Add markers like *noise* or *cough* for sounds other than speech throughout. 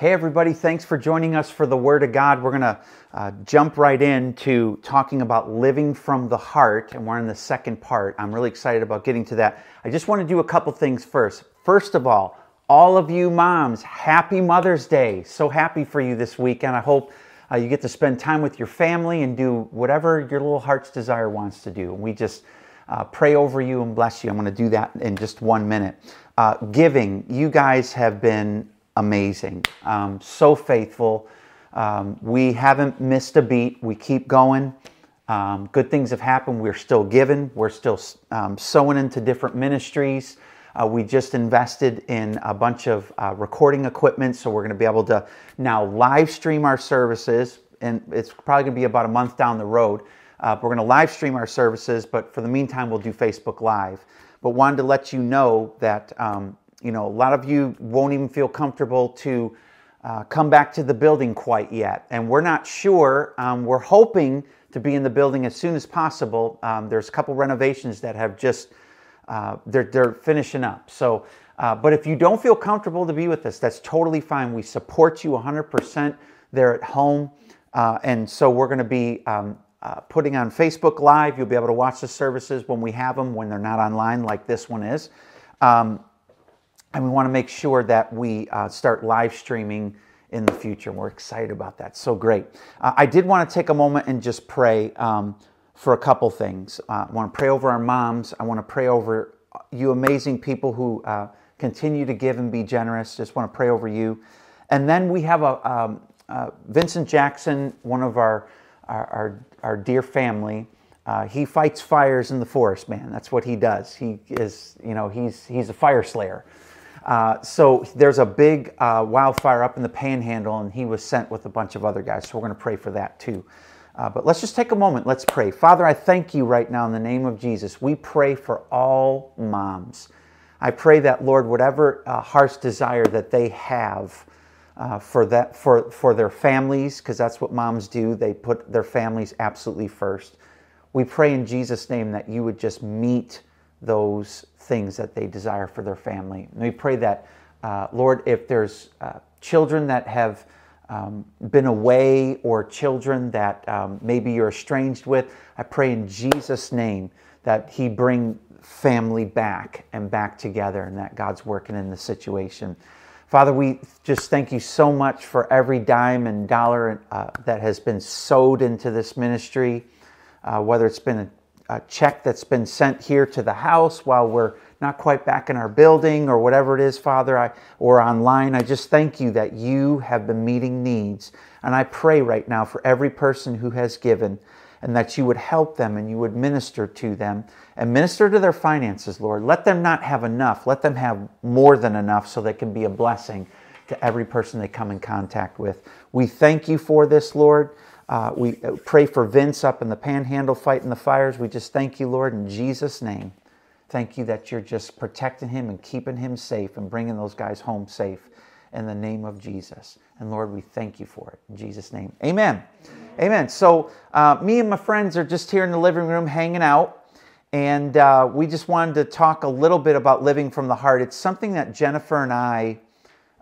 Hey, everybody, thanks for joining us for the Word of God. We're going to uh, jump right into talking about living from the heart, and we're in the second part. I'm really excited about getting to that. I just want to do a couple things first. First of all, all of you moms, happy Mother's Day. So happy for you this weekend. I hope uh, you get to spend time with your family and do whatever your little heart's desire wants to do. And we just uh, pray over you and bless you. I'm going to do that in just one minute. Uh, giving, you guys have been amazing, um, so faithful. Um, we haven't missed a beat. We keep going. Um, good things have happened. We're still giving. We're still um, sowing into different ministries. Uh, we just invested in a bunch of uh, recording equipment, so we're going to be able to now live stream our services. And it's probably going to be about a month down the road. Uh, we're going to live stream our services, but for the meantime, we'll do Facebook Live. But wanted to let you know that um, you know, a lot of you won't even feel comfortable to uh, come back to the building quite yet. And we're not sure. Um, we're hoping to be in the building as soon as possible. Um, there's a couple renovations that have just, uh, they're, they're finishing up. So, uh, but if you don't feel comfortable to be with us, that's totally fine. We support you 100% there at home. Uh, and so we're going to be um, uh, putting on Facebook Live. You'll be able to watch the services when we have them, when they're not online like this one is. Um, and we want to make sure that we uh, start live streaming in the future. We're excited about that. So great. Uh, I did want to take a moment and just pray um, for a couple things. Uh, I want to pray over our moms. I want to pray over you amazing people who uh, continue to give and be generous. Just want to pray over you. And then we have a um, uh, Vincent Jackson, one of our our, our, our dear family. Uh, he fights fires in the forest, man. That's what he does. He is, you know, he's he's a fire slayer. Uh, so there's a big uh, wildfire up in the panhandle, and he was sent with a bunch of other guys. So we're going to pray for that too. Uh, but let's just take a moment. Let's pray. Father, I thank you right now in the name of Jesus. We pray for all moms. I pray that, Lord, whatever uh, heart's desire that they have uh, for, that, for, for their families, because that's what moms do, they put their families absolutely first. We pray in Jesus' name that you would just meet those things that they desire for their family. And we pray that, uh, Lord, if there's uh, children that have um, been away or children that um, maybe you're estranged with, I pray in Jesus' name that He bring family back and back together and that God's working in the situation. Father, we just thank you so much for every dime and dollar uh, that has been sowed into this ministry, uh, whether it's been a check that's been sent here to the house while we're not quite back in our building or whatever it is, Father, I, or online. I just thank you that you have been meeting needs. And I pray right now for every person who has given and that you would help them and you would minister to them and minister to their finances, Lord. Let them not have enough, let them have more than enough so they can be a blessing to every person they come in contact with. We thank you for this, Lord. Uh, we uh, pray for Vince up in the panhandle fighting the fires. We just thank you, Lord, in Jesus' name. Thank you that you're just protecting him and keeping him safe and bringing those guys home safe in the name of Jesus. And Lord, we thank you for it. In Jesus' name. Amen. Amen. Amen. So, uh, me and my friends are just here in the living room hanging out. And uh, we just wanted to talk a little bit about living from the heart. It's something that Jennifer and I,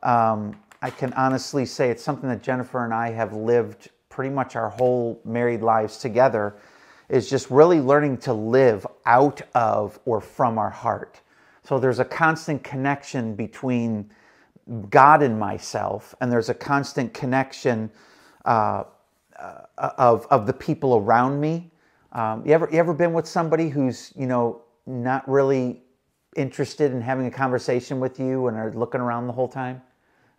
um, I can honestly say, it's something that Jennifer and I have lived pretty much our whole married lives together is just really learning to live out of or from our heart. So there's a constant connection between God and myself, and there's a constant connection uh, uh, of, of the people around me. Um, you, ever, you ever been with somebody who's, you know, not really interested in having a conversation with you and are looking around the whole time?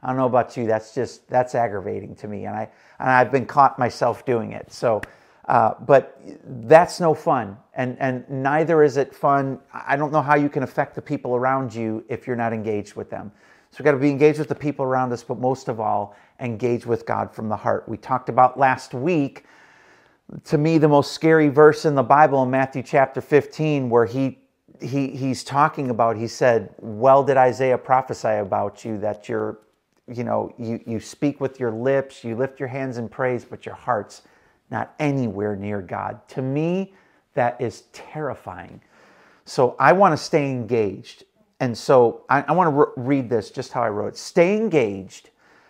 I don't know about you. That's just that's aggravating to me, and I and I've been caught myself doing it. So, uh, but that's no fun, and and neither is it fun. I don't know how you can affect the people around you if you're not engaged with them. So we've got to be engaged with the people around us, but most of all, engage with God from the heart. We talked about last week. To me, the most scary verse in the Bible in Matthew chapter 15, where he he he's talking about. He said, "Well, did Isaiah prophesy about you that you're." You know, you, you speak with your lips, you lift your hands in praise, but your heart's not anywhere near God. To me, that is terrifying. So I want to stay engaged. And so I, I want to re- read this just how I wrote it. Stay engaged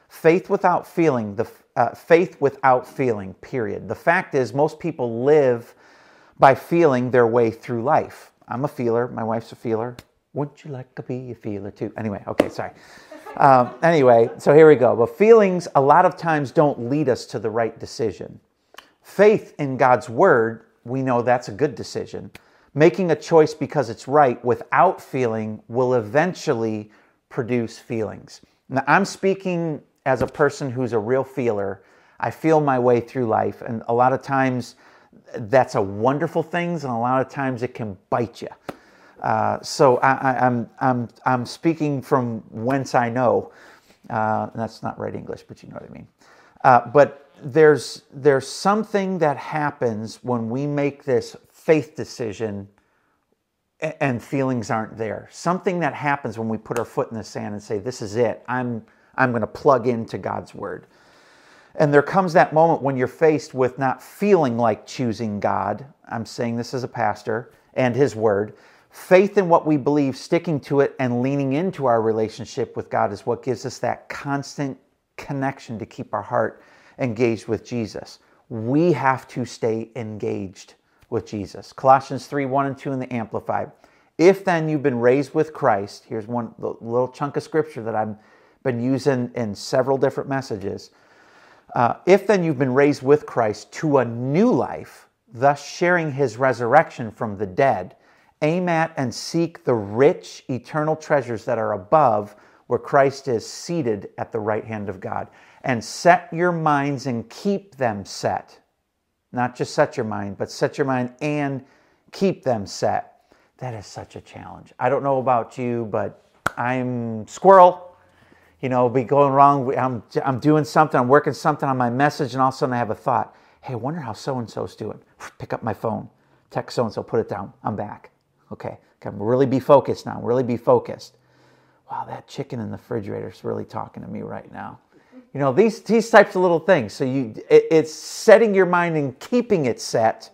Faith without feeling, the uh, faith without feeling, period. The fact is, most people live by feeling their way through life. I'm a feeler. My wife's a feeler. Wouldn't you like to be a feeler too? Anyway, okay, sorry. Um, anyway, so here we go. But feelings a lot of times don't lead us to the right decision. Faith in God's word, we know that's a good decision. Making a choice because it's right without feeling will eventually produce feelings. Now, I'm speaking as a person who's a real feeler. I feel my way through life, and a lot of times that's a wonderful thing, and a lot of times it can bite you. Uh, so I, am I'm, I'm, I'm speaking from whence I know. Uh, that's not right English, but you know what I mean. Uh, but there's, there's something that happens when we make this faith decision and feelings aren't there. Something that happens when we put our foot in the sand and say, This is it. I'm, I'm going to plug into God's word. And there comes that moment when you're faced with not feeling like choosing God. I'm saying this as a pastor and his word. Faith in what we believe, sticking to it, and leaning into our relationship with God is what gives us that constant connection to keep our heart engaged with Jesus. We have to stay engaged with Jesus. Colossians 3 1 and 2 in the Amplified. If then you've been raised with Christ, here's one little chunk of scripture that I've been using in several different messages. Uh, if then you've been raised with Christ to a new life, thus sharing his resurrection from the dead, aim at and seek the rich eternal treasures that are above where Christ is seated at the right hand of God. And set your minds and keep them set not just set your mind, but set your mind and keep them set. That is such a challenge. I don't know about you, but I'm squirrel. You know, be going wrong. I'm, I'm doing something, I'm working something on my message, and all of a sudden I have a thought. Hey, I wonder how so and so's doing. Pick up my phone, text so and so, put it down. I'm back. Okay, I'm really be focused now. Really be focused. Wow, that chicken in the refrigerator is really talking to me right now. You know, these, these types of little things. So you, it, it's setting your mind and keeping it set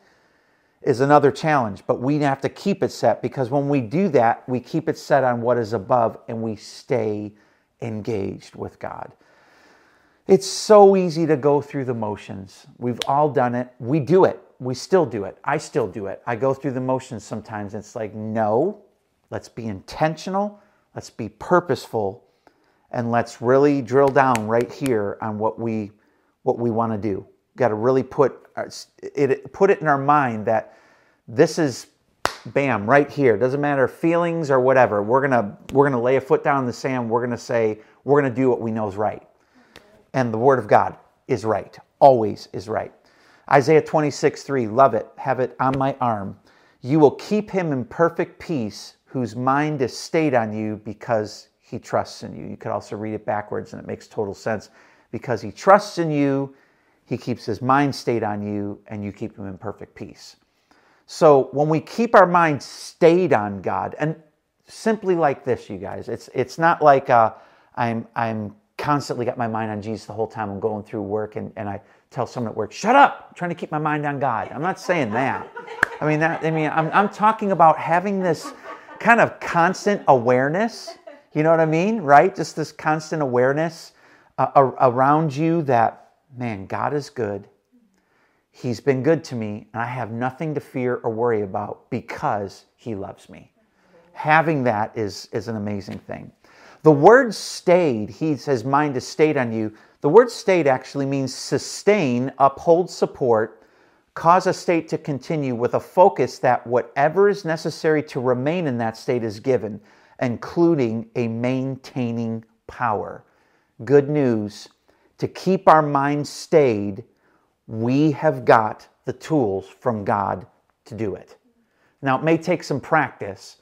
is another challenge, but we have to keep it set because when we do that, we keep it set on what is above and we stay engaged with God. It's so easy to go through the motions. We've all done it. We do it. We still do it. I still do it. I go through the motions sometimes. It's like, no, let's be intentional. Let's be purposeful and let's really drill down right here on what we what we want to do. Got to really put uh, it put it in our mind that this is bam right here. Doesn't matter feelings or whatever. We're gonna we're gonna lay a foot down in the sand. We're gonna say we're gonna do what we know is right, and the Word of God is right. Always is right. Isaiah 26, 3, love it, have it on my arm. You will keep him in perfect peace whose mind is stayed on you because he trusts in you. You could also read it backwards and it makes total sense. Because he trusts in you, he keeps his mind stayed on you, and you keep him in perfect peace. So when we keep our mind stayed on God, and simply like this, you guys, it's it's not like uh, I'm I'm constantly got my mind on Jesus the whole time I'm going through work and, and I tell someone at work, shut up, I'm trying to keep my mind on God. I'm not saying that. I mean that I mean I'm I'm talking about having this kind of constant awareness you know what I mean? Right? Just this constant awareness uh, around you that, man, God is good. He's been good to me, and I have nothing to fear or worry about because He loves me. Having that is, is an amazing thing. The word stayed, he says, mind is stayed on you. The word stayed actually means sustain, uphold, support, cause a state to continue with a focus that whatever is necessary to remain in that state is given including a maintaining power. Good news to keep our minds stayed, we have got the tools from God to do it. Now, it may take some practice,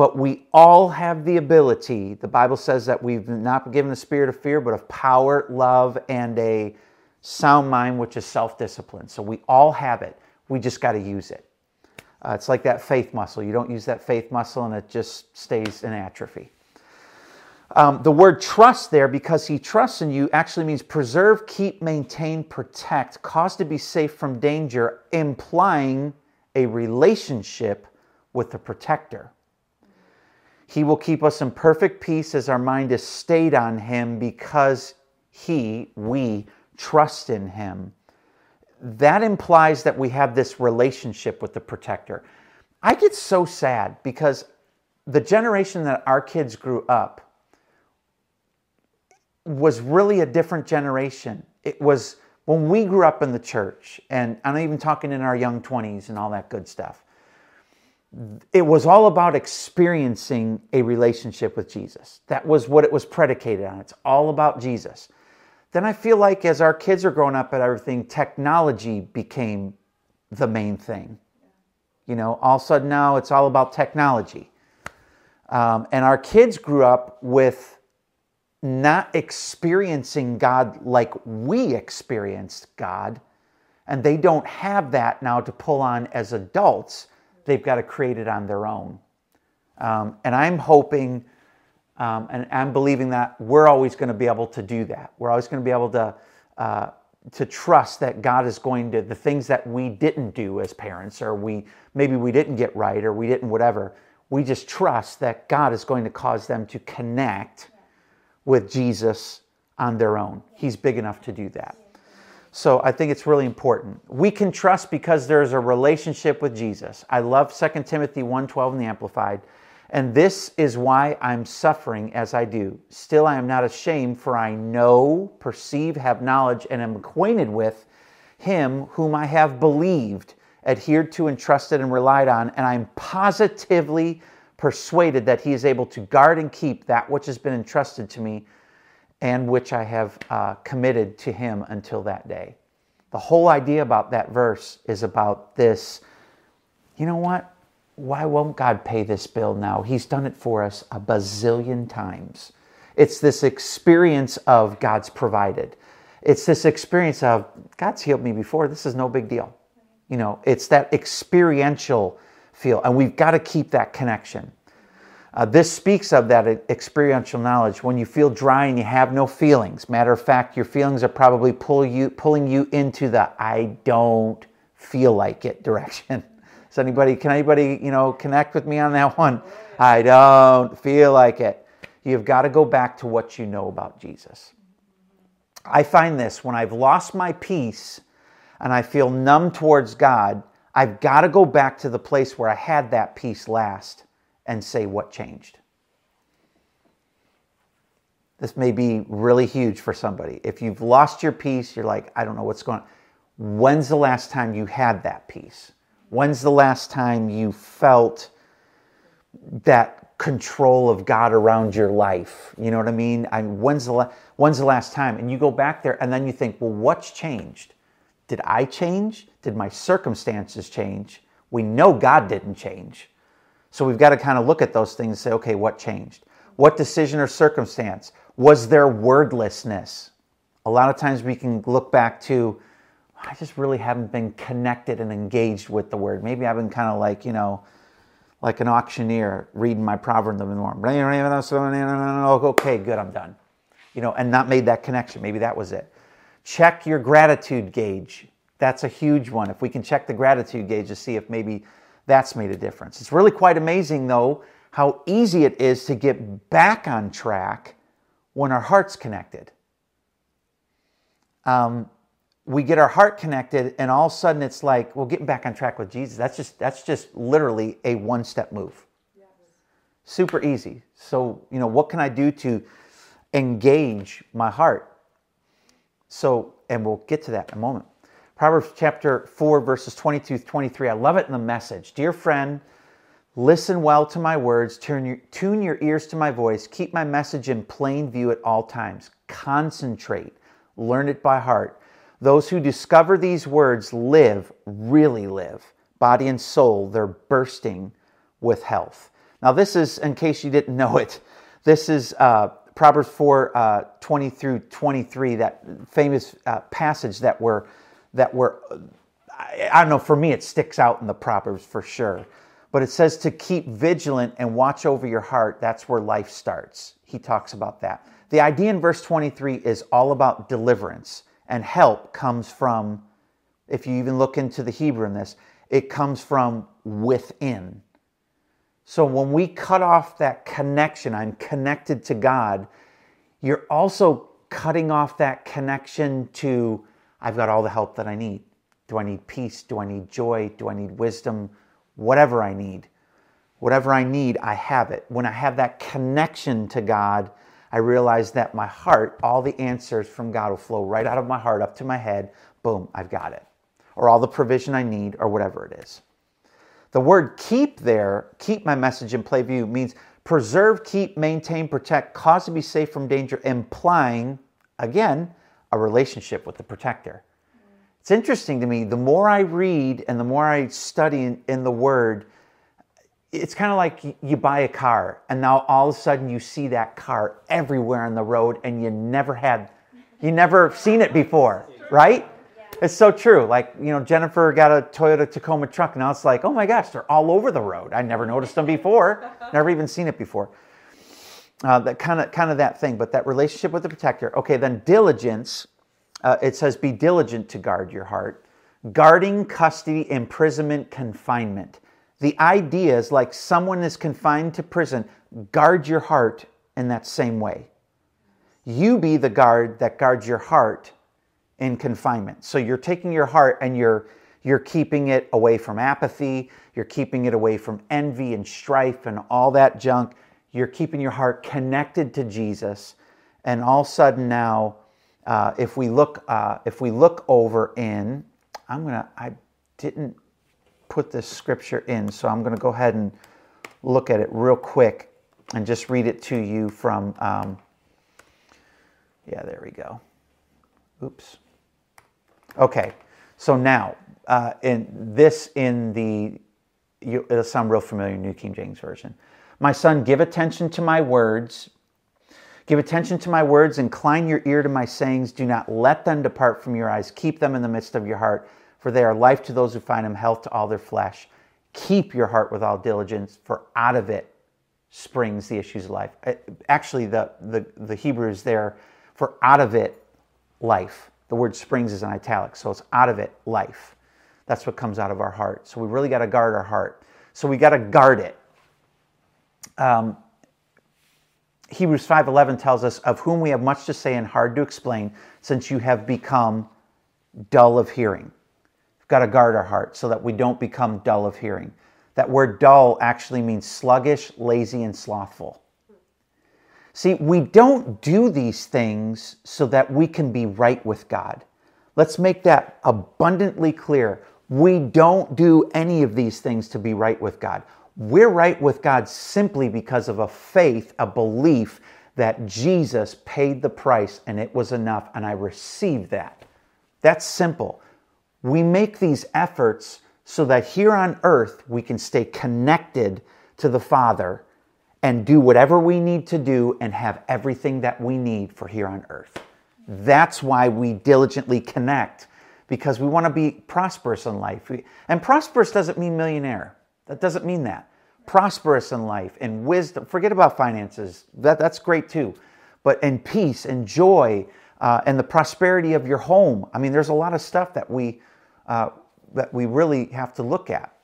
but we all have the ability. The Bible says that we've not been given the spirit of fear, but of power, love, and a sound mind, which is self discipline. So we all have it. We just got to use it. Uh, it's like that faith muscle. You don't use that faith muscle and it just stays in atrophy. Um, the word trust there, because he trusts in you, actually means preserve, keep, maintain, protect, cause to be safe from danger, implying a relationship with the protector. He will keep us in perfect peace as our mind is stayed on him because he, we trust in him, that implies that we have this relationship with the protector. I get so sad because the generation that our kids grew up was really a different generation. It was when we grew up in the church, and I'm even talking in our young 20s and all that good stuff. It was all about experiencing a relationship with Jesus. That was what it was predicated on. It's all about Jesus. Then I feel like as our kids are growing up at everything, technology became the main thing. You know, all of a sudden now it's all about technology. Um, and our kids grew up with not experiencing God like we experienced God. And they don't have that now to pull on as adults. They've got to create it on their own. Um, and I'm hoping um, and I'm believing that we're always going to be able to do that. We're always going to be able to, uh, to trust that God is going to, the things that we didn't do as parents, or we maybe we didn't get right, or we didn't whatever, we just trust that God is going to cause them to connect with Jesus on their own. He's big enough to do that. So I think it's really important. We can trust because there's a relationship with Jesus. I love 2 Timothy 1:12 in the amplified. And this is why I'm suffering as I do. Still I am not ashamed, for I know, perceive, have knowledge, and am acquainted with him whom I have believed, adhered to, and trusted and relied on, and I'm positively persuaded that he is able to guard and keep that which has been entrusted to me and which I have uh, committed to him until that day. The whole idea about that verse is about this you know what? Why won't God pay this bill now? He's done it for us a bazillion times. It's this experience of God's provided. It's this experience of God's healed me before. This is no big deal. You know, it's that experiential feel. And we've got to keep that connection. Uh, this speaks of that experiential knowledge. When you feel dry and you have no feelings, matter of fact, your feelings are probably pull you, pulling you into the I don't feel like it *laughs* direction. Does anybody, can anybody, you know, connect with me on that one? I don't feel like it. You've got to go back to what you know about Jesus. I find this when I've lost my peace and I feel numb towards God, I've got to go back to the place where I had that peace last and say what changed. This may be really huge for somebody. If you've lost your peace, you're like, I don't know what's going on. When's the last time you had that peace? When's the last time you felt that control of God around your life? You know what I mean? I mean when's the la- when's the last time? And you go back there and then you think, well, what's changed? Did I change? Did my circumstances change? We know God didn't change. So we've got to kind of look at those things and say, okay, what changed? What decision or circumstance? Was there wordlessness? A lot of times we can look back to, I just really haven't been connected and engaged with the word. Maybe I've been kind of like, you know, like an auctioneer reading my proverb in the morning. Okay, good, I'm done. You know, and not made that connection. Maybe that was it. Check your gratitude gauge. That's a huge one. If we can check the gratitude gauge to see if maybe that's made a difference. It's really quite amazing, though, how easy it is to get back on track when our heart's connected. Um, we get our heart connected, and all of a sudden it's like, well, getting back on track with Jesus. That's just that's just literally a one-step move. Super easy. So, you know, what can I do to engage my heart? So, and we'll get to that in a moment. Proverbs chapter 4, verses 22 23. I love it in the message. Dear friend, listen well to my words, turn your, tune your ears to my voice, keep my message in plain view at all times. Concentrate, learn it by heart. Those who discover these words live, really live. Body and soul, they're bursting with health. Now, this is, in case you didn't know it, this is uh, Proverbs 4 uh, 20 through 23, that famous uh, passage that we're, that we're, I, I don't know, for me, it sticks out in the Proverbs for sure. But it says to keep vigilant and watch over your heart. That's where life starts. He talks about that. The idea in verse 23 is all about deliverance, and help comes from, if you even look into the Hebrew in this, it comes from within. So when we cut off that connection, I'm connected to God, you're also cutting off that connection to, I've got all the help that I need. Do I need peace? Do I need joy? Do I need wisdom? Whatever I need. Whatever I need, I have it. When I have that connection to God, I realize that my heart, all the answers from God will flow right out of my heart up to my head. Boom, I've got it. Or all the provision I need, or whatever it is. The word keep there, keep my message in play view, means preserve, keep, maintain, protect, cause to be safe from danger, implying, again, a relationship with the protector. It's interesting to me, the more I read and the more I study in, in the Word, it's kind of like you buy a car and now all of a sudden you see that car everywhere on the road and you never had, you never seen it before, right? It's so true. Like, you know, Jennifer got a Toyota Tacoma truck. Now it's like, oh my gosh, they're all over the road. I never noticed them before. Never even seen it before. Uh, that kind of kind of that thing. But that relationship with the protector. Okay, then diligence. Uh, it says, be diligent to guard your heart. Guarding, custody, imprisonment, confinement. The idea is like someone is confined to prison. Guard your heart in that same way. You be the guard that guards your heart in confinement. So you're taking your heart and you're you're keeping it away from apathy, you're keeping it away from envy and strife and all that junk. You're keeping your heart connected to Jesus. And all of a sudden now, uh, if we look, uh, if we look over in, I'm gonna, I didn't put this scripture in, so I'm gonna go ahead and look at it real quick and just read it to you from. Um, yeah, there we go. Oops. Okay, so now uh, in this in the you, it'll sound real familiar New King James Version. My son, give attention to my words. Give attention to my words. Incline your ear to my sayings. Do not let them depart from your eyes. Keep them in the midst of your heart, for they are life to those who find them, health to all their flesh. Keep your heart with all diligence, for out of it springs the issues of life. Uh, actually, the, the, the Hebrew is there for out of it life. The word springs is in italics, so it's out of it life. That's what comes out of our heart. So we really got to guard our heart. So we got to guard it. Um, Hebrews 5:11 tells us of whom we have much to say and hard to explain since you have become dull of hearing. We've got to guard our heart so that we don't become dull of hearing. That word dull actually means sluggish, lazy and slothful. See, we don't do these things so that we can be right with God. Let's make that abundantly clear. We don't do any of these things to be right with God. We're right with God simply because of a faith, a belief that Jesus paid the price and it was enough, and I received that. That's simple. We make these efforts so that here on earth we can stay connected to the Father and do whatever we need to do and have everything that we need for here on earth. That's why we diligently connect because we want to be prosperous in life. And prosperous doesn't mean millionaire. That doesn't mean that. Prosperous in life and wisdom. Forget about finances. That, that's great too. But in peace and joy uh, and the prosperity of your home. I mean, there's a lot of stuff that we uh, that we really have to look at.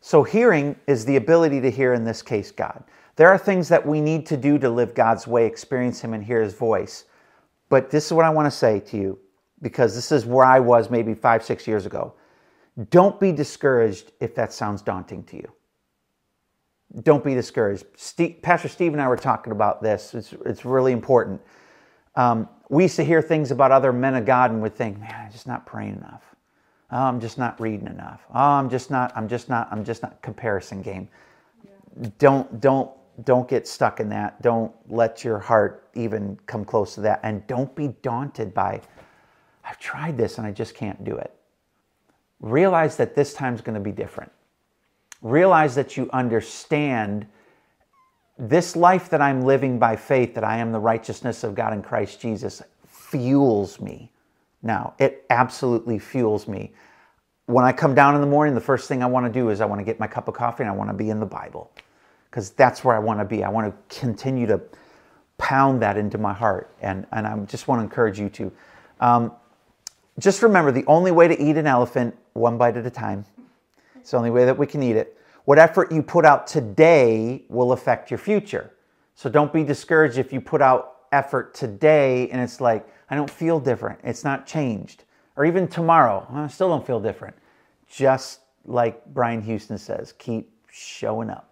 So hearing is the ability to hear. In this case, God. There are things that we need to do to live God's way, experience Him, and hear His voice. But this is what I want to say to you because this is where I was maybe five, six years ago. Don't be discouraged if that sounds daunting to you. Don't be discouraged. Steve, Pastor Steve and I were talking about this. It's, it's really important. Um, we used to hear things about other men of God and would think, man, I'm just not praying enough. Oh, I'm just not reading enough. Oh, I'm just not, I'm just not, I'm just not comparison game. Yeah. Don't, don't don't get stuck in that. Don't let your heart even come close to that. And don't be daunted by, I've tried this and I just can't do it. Realize that this time's going to be different. Realize that you understand this life that I'm living by faith, that I am the righteousness of God in Christ Jesus, fuels me. Now, it absolutely fuels me. When I come down in the morning, the first thing I want to do is I want to get my cup of coffee and I want to be in the Bible because that's where I want to be. I want to continue to pound that into my heart. And, and I just want to encourage you to. Um, just remember the only way to eat an elephant, one bite at a time. It's the only way that we can eat it. What effort you put out today will affect your future. So don't be discouraged if you put out effort today and it's like, I don't feel different. It's not changed. Or even tomorrow, I still don't feel different. Just like Brian Houston says, keep showing up.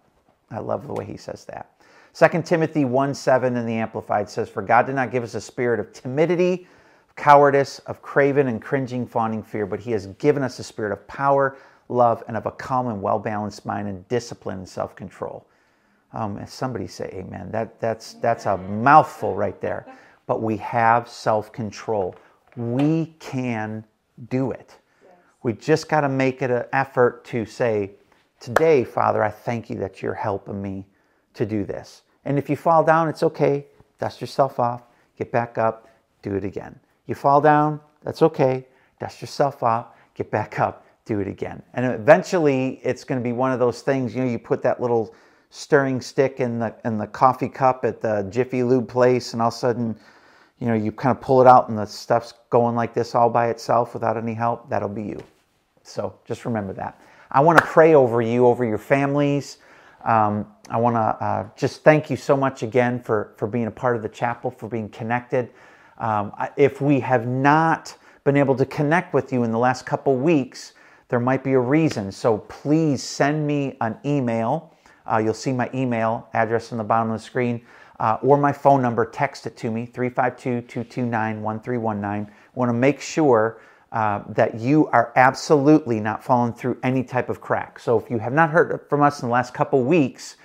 I love the way he says that. 2 Timothy 1 7 in the Amplified says, For God did not give us a spirit of timidity, cowardice, of craven and cringing, fawning fear, but He has given us a spirit of power, love, and of a calm and well balanced mind and discipline and self control. Um, somebody say amen. That, that's, that's a mouthful right there. But we have self control. We can do it. We just got to make it an effort to say, Today, Father, I thank you that you're helping me to do this. And if you fall down, it's okay. Dust yourself off, get back up, do it again. You fall down, that's okay. Dust yourself off, get back up, do it again. And eventually, it's going to be one of those things, you know, you put that little stirring stick in the in the coffee cup at the Jiffy Lube place, and all of a sudden, you know, you kind of pull it out and the stuff's going like this all by itself without any help. That'll be you. So just remember that. I want to pray over you, over your families. Um, I want to uh, just thank you so much again for, for being a part of the chapel, for being connected. Um, if we have not been able to connect with you in the last couple weeks, there might be a reason. So please send me an email. Uh, you'll see my email address on the bottom of the screen uh, or my phone number. Text it to me 352 229 1319. I want to make sure uh, that you are absolutely not falling through any type of crack. So if you have not heard from us in the last couple weeks,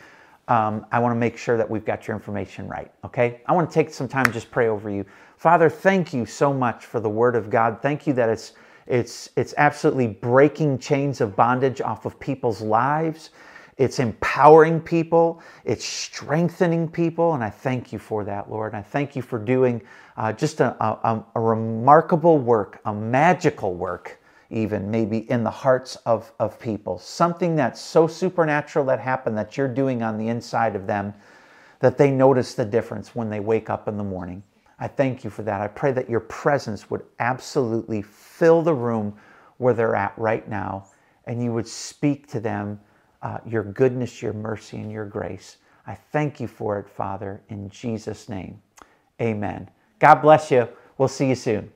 um, I want to make sure that we've got your information right. Okay? I want to take some time just pray over you. Father, thank you so much for the Word of God. Thank you that it's it's it's absolutely breaking chains of bondage off of people's lives. It's empowering people, it's strengthening people, and I thank you for that, Lord. And I thank you for doing uh, just a, a, a remarkable work, a magical work, even maybe in the hearts of, of people. Something that's so supernatural that happened that you're doing on the inside of them that they notice the difference when they wake up in the morning. I thank you for that. I pray that your presence would absolutely fill the room where they're at right now and you would speak to them uh, your goodness, your mercy, and your grace. I thank you for it, Father, in Jesus' name. Amen. God bless you. We'll see you soon.